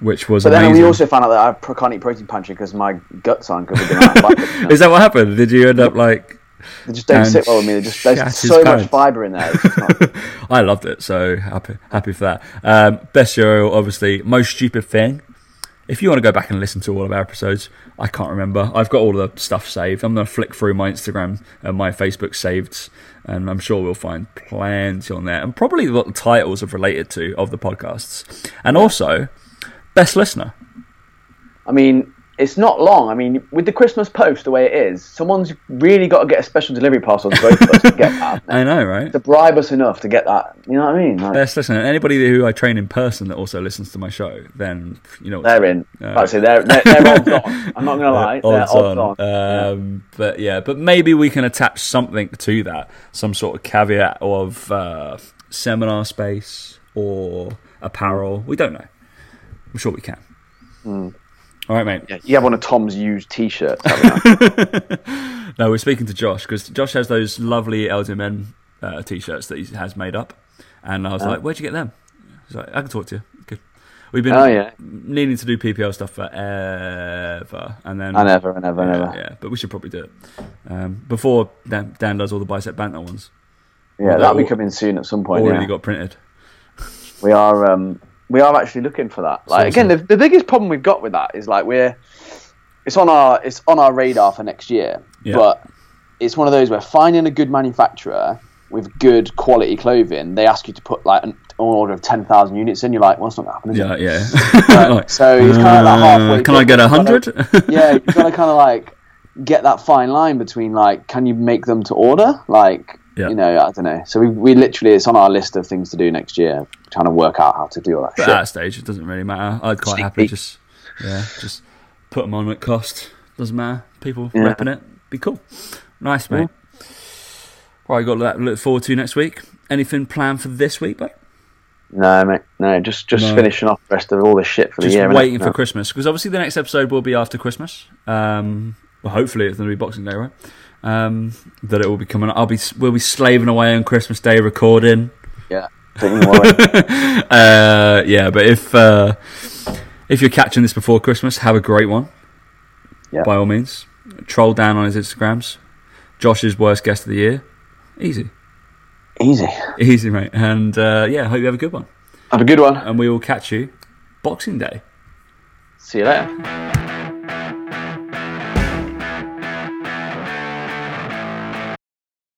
which was But then amazing. we also found out that I can't eat protein pantry because my guts aren't good with the amount of fibre. in them. Is that what happened? Did you end up like? They just don't And sit well with me. They just, there's (laughs) so much fibre in there. It's just not- (laughs) I loved it, so happy happy for that. Um, best cereal, obviously. Most stupid thing. if you want to go back and listen to all of our episodes, I can't remember. I've got all the stuff saved. I'm going to flick through my Instagram and my Facebook saved, and I'm sure we'll find plenty on there, and probably what the titles have related to of the podcasts, and also best listener. I mean, it's not long. I mean, with the Christmas post the way it is, someone's really got to get a special delivery parcel to both of us to get that. I know, right? To bribe us enough to get that. You know what I mean? Like, Best listener. Anybody who I train in person that also listens to my show, then you know. they're in. Uh, say, they're, they're, they're odds on. (laughs) I'm not going to lie. They're odds odds on. on. Um, But yeah, but maybe we can attach something to that, some sort of caveat of uh, seminar space or apparel. We don't know. I'm sure we can. All right, mate. Yeah, you have one of Tom's used T-shirts. (laughs) No, we're speaking to Josh because Josh has those lovely LTMN uh, t-shirts that he has made up, and I was like, "Where'd you get them?" He's like, "I can talk to you." Good. We've been Oh, yeah. needing to do PPL stuff forever, and then I never, I never, yeah, never. yeah, but we should probably do it um, before Dan, Dan does all the bicep banter ones. Yeah, They're that'll be coming soon at some point. Already yeah. got printed. we are um, we are actually looking for that. Like again, the, the biggest problem we've got with that is like we're it's on our it's on our radar for next year, Yeah. but it's one of those where finding a good manufacturer with good quality clothing, they ask you to put like an, order of ten thousand units in. You're like, well, it's not going to happen. Is Yeah, it? yeah. Uh, (laughs) Like, so it's kind of like halfway. uh, can I get a hundred? (laughs) yeah, you've got to kind of like get that fine line between like, can you make them to order? Like, Yeah. you know, I don't know. So we, we literally, it's on our list of things to do next year, trying to work out how to do all that But shit. at that stage, it doesn't really matter. I'd quite Sneak happily just, yeah, just put them on at cost. Doesn't matter. People Yeah. repping it. Be cool. Nice, mate. Right, got that to look forward to next week. Anything planned for this week, bud? No, mate, no, just just No. finishing off the rest of all this shit for Just the year. innit? waiting for No. Christmas because obviously the next episode will be after Christmas. Um, well, hopefully it's going to be Boxing Day, right? Um, that it will be coming. I'll be we'll be slaving away on Christmas Day recording. Yeah, (laughs) don't even worry. uh, yeah, but if uh, if you're catching this before Christmas, have a great one. Yeah. By all means, troll down on his Instagrams. Josh's worst guest of the year. Easy, Easy. easy, mate. And uh, yeah, hope you have a good one. Have a good one. And we will catch you Boxing Day. See you later.